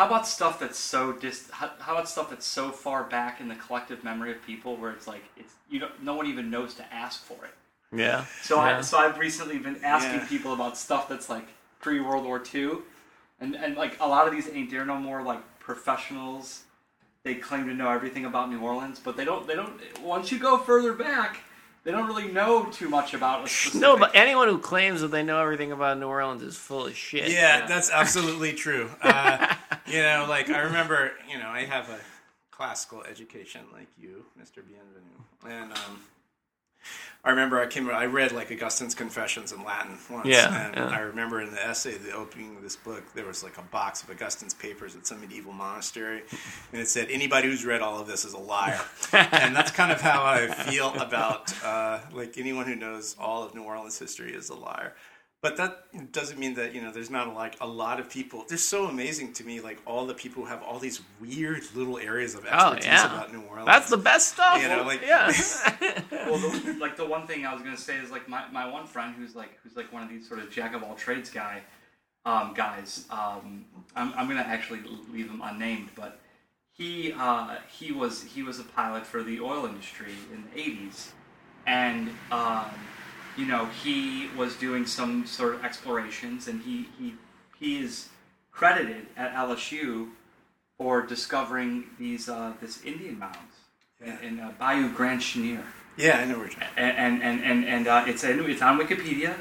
how about stuff that's so dis how, how about stuff that's so far back in the collective memory of people where it's like it's you don't no one even knows to ask for it Yeah. so I so I've recently been asking Yeah. people about stuff that's like pre World War II, and and like a lot of these ain't there no more like professionals. They claim to know everything about New Orleans, but they don't. They don't. Once you go further back, they don't really know too much about. A specific, No, but anyone who claims that they know everything about New Orleans is full of shit. Yeah, Yeah. that's absolutely true. Uh, you know, like I remember, you know, I have a classical education like you, Mr. Bienvenu, and um, I remember I came, I read like Augustine's Confessions in Latin once, Yeah, and yeah. I remember in the essay, the opening of this book, there was like a box of Augustine's papers at some medieval monastery, and it said, "Anybody who's read all of this is a liar," and that's kind of how I feel about uh, like anyone who knows all of New Orleans history is a liar. But that doesn't mean that you know there's not like a lot of people. They're so amazing to me, like all the people who have all these weird little areas of Oh expertise yeah. about New Orleans. That's the best stuff. You know, like- yeah. well, the, like the one thing I was gonna say is like my, my one friend who's like who's like one of these sort of jack of all trades guy, um, guys. Um, I'm, I'm gonna actually leave him unnamed, but he uh, he was he was a pilot for the oil industry in the 80s, and um, you know he was doing some sort of explorations, and he he he is credited at LSU for discovering these uh, this Indian mounds Yeah. in, in uh, Bayou Grand Chenier yeah, I know where and and and, and uh, it's in, it's on Wikipedia,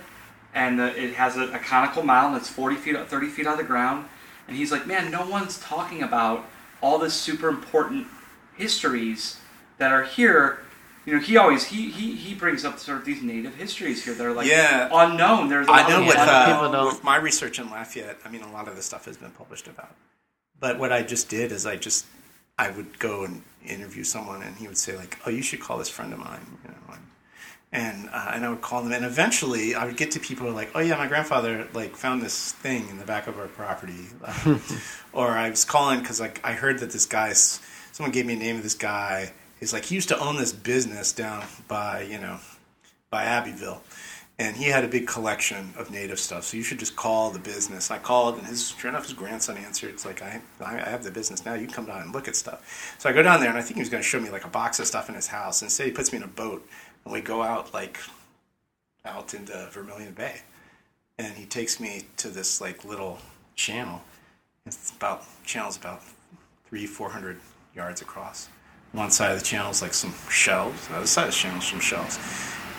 and uh, it has a, a conical mound that's forty feet, thirty feet out of the ground, and he's like, man, no one's talking about all this super important histories that are here. You know, he always he he, he brings up sort of these native histories here that are like Yeah. unknown. There's a I lot know of with, Yeah, people uh, with my research in Lafayette, I mean, a lot of this stuff has been published about. But what I just did is I just I would go and interview someone, and he would say like, "Oh, you should call this friend of mine," you know, and and, uh, and I would call them, and eventually I would get to people who are like, "Oh yeah, my grandfather like found this thing in the back of our property," or I was calling because like I heard that this guy, someone gave me a name of this guy. He's like he used to own this business down by you know by Abbeville. And he had a big collection of native stuff, so you should just call the business. I called, and his sure enough, his grandson answered. It's like I, I have the business now. You can come down and look at stuff. So I go down there, and I think he was going to show me like a box of stuff in his house. Instead, he puts me in a boat, and we go out like out into Vermilion Bay, and he takes me to this like little channel. It's about channel's about three, four hundred yards across. One side of the channel is like some shelves. The other side of the channel is some shelves.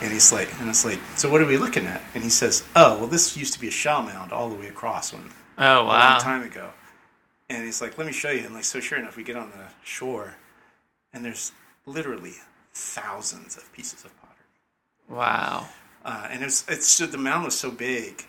And he's like, and it's like, so what are we looking at? And he says, oh, well, this used to be a shell mound all the way across when Oh a long time ago. And he's like, let me show you. And like, so sure enough, we get on the shore, and there's literally thousands of pieces of pottery. Wow. Uh, and it's it's the mound was so big,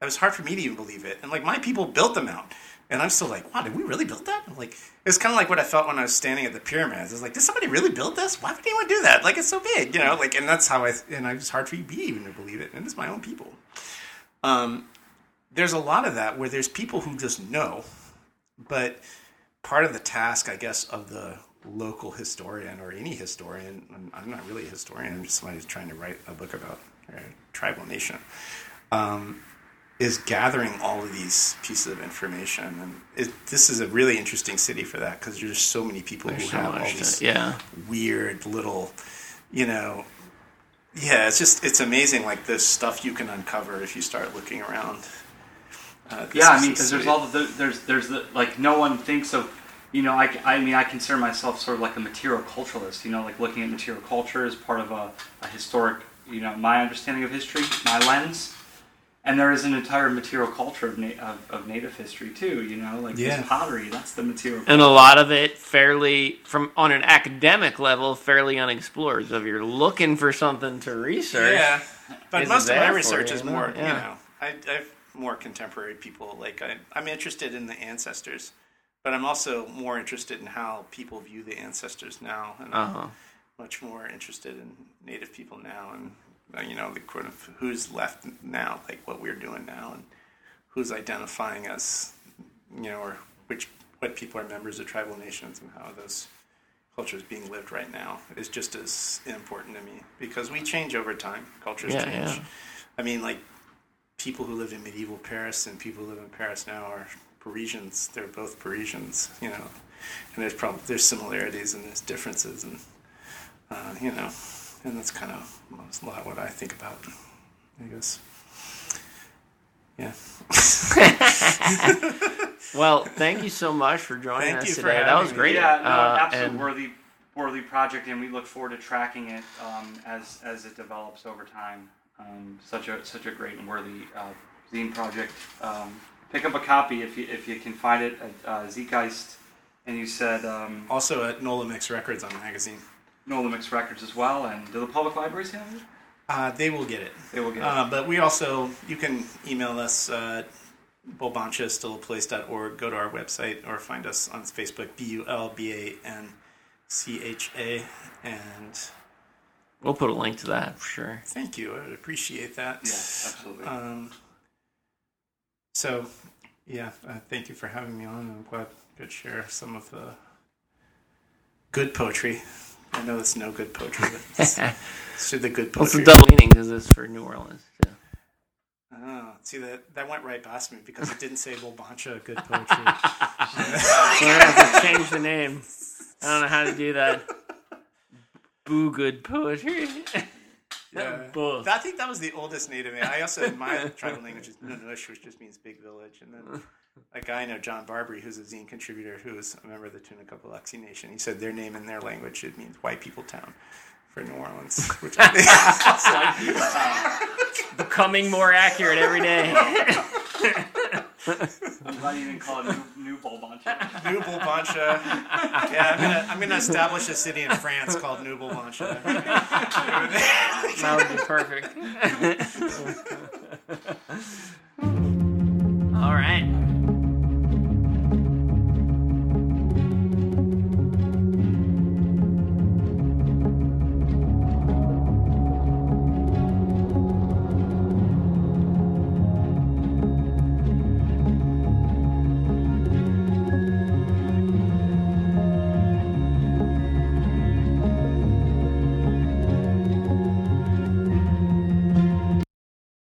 it was hard for me to even believe it. And like my people built the mound, and I'm still like, wow, did we really build that? I'm like, it's kind of like what I felt when I was standing at the pyramids. It's like, did somebody really build this? Why would anyone do that? Like, it's so big, you know. Like, and that's how I and it was hard for me even to believe it. And it's my own people. Um, there's a lot of that where there's people who just know, but part of the task, I guess, of the local historian or any historian, and I'm not really a historian, I'm just somebody who's trying to write a book about a tribal nation, um, is gathering all of these pieces of information. And it, this is a really interesting city for that because there's so many people There's who so have all much. these yeah. weird little, you know, yeah, it's just it's amazing like the stuff you can uncover if you start looking around. Uh, Yeah, I mean, because there's city- all the there's there's the like no one thinks of, you know, I, I mean I consider myself sort of like a material culturalist. You know, like looking at material culture as part of a, a historic, you know, my understanding of history, my lens. And there is an entire material culture of, na- of, of native history too. You know, like Yeah. this pottery, that's the material. And a lot of it fairly, from on an academic level, fairly unexplored. So if you're looking for something to research, Yeah, but most of my research you, is more, Yeah. you know, I, I have more contemporary people. Like I, I'm interested in the ancestors, but I'm also more interested in how people view the ancestors now, and I'm Uh-huh. much more interested in Native people now, and you know, the kind of who's left now, like what we're doing now, and who's identifying us, you know, or which what people are members of tribal nations and how those cultures being lived right now is just as important to me because we change over time. Cultures Yeah, change. yeah. I mean, like people who lived in medieval Paris and people who live in Paris now are Parisians. They're both Parisians, you know. And there's probably there's similarities and there's differences, and uh, you know, and that's kind of a lot what I think about. I guess. Yeah. Well, thank you so much for joining Thank us you for today. That having was me. great. Yeah, no, Uh, absolute and- worthy, worthy project, and we look forward to tracking it um, as as it develops over time. Um, such a such a great and worthy uh, zine project. Um, pick up a copy if you if you can find it at uh, Zeitgeist, and you said um, Also at Nola Mix Records on magazine. Nola Mix Records as well. And do the public libraries have it? Uh, they will get it. They will get it. Uh, but we also, you can email us uh, bulbancha still a place.org, go to our website, or find us on Facebook, B U L B A N C H A. And we'll put a link to that for sure. thank you. I would appreciate that. it. Yeah, absolutely. Um, so, yeah, uh, thank you for having me on. I'm glad I could share some of the good poetry. I know it's no good poetry, but it's, it's the good Well, it's a poetry. double meaning because it's for New Orleans. Too. Oh, see that that went right past me because it didn't say Bulbancha good poetry. We're gonna have to change the name. I don't know how to do that. Boo good poetry. yeah. Both. I think that was the oldest native. I also my tribal language is Nunush, which just means big village. And then a guy I know, John Barbary, who's a zine contributor, who is a member of the Tunica Biloxi Nation. He said their name in their language it means white people town for New Orleans, which I think Becoming more accurate every day. I'm glad you didn't call it New, new Bulbancha. New Bulbancha. Yeah, I'm gonna I'm gonna establish a city in France called New Bulbancha. that would be perfect.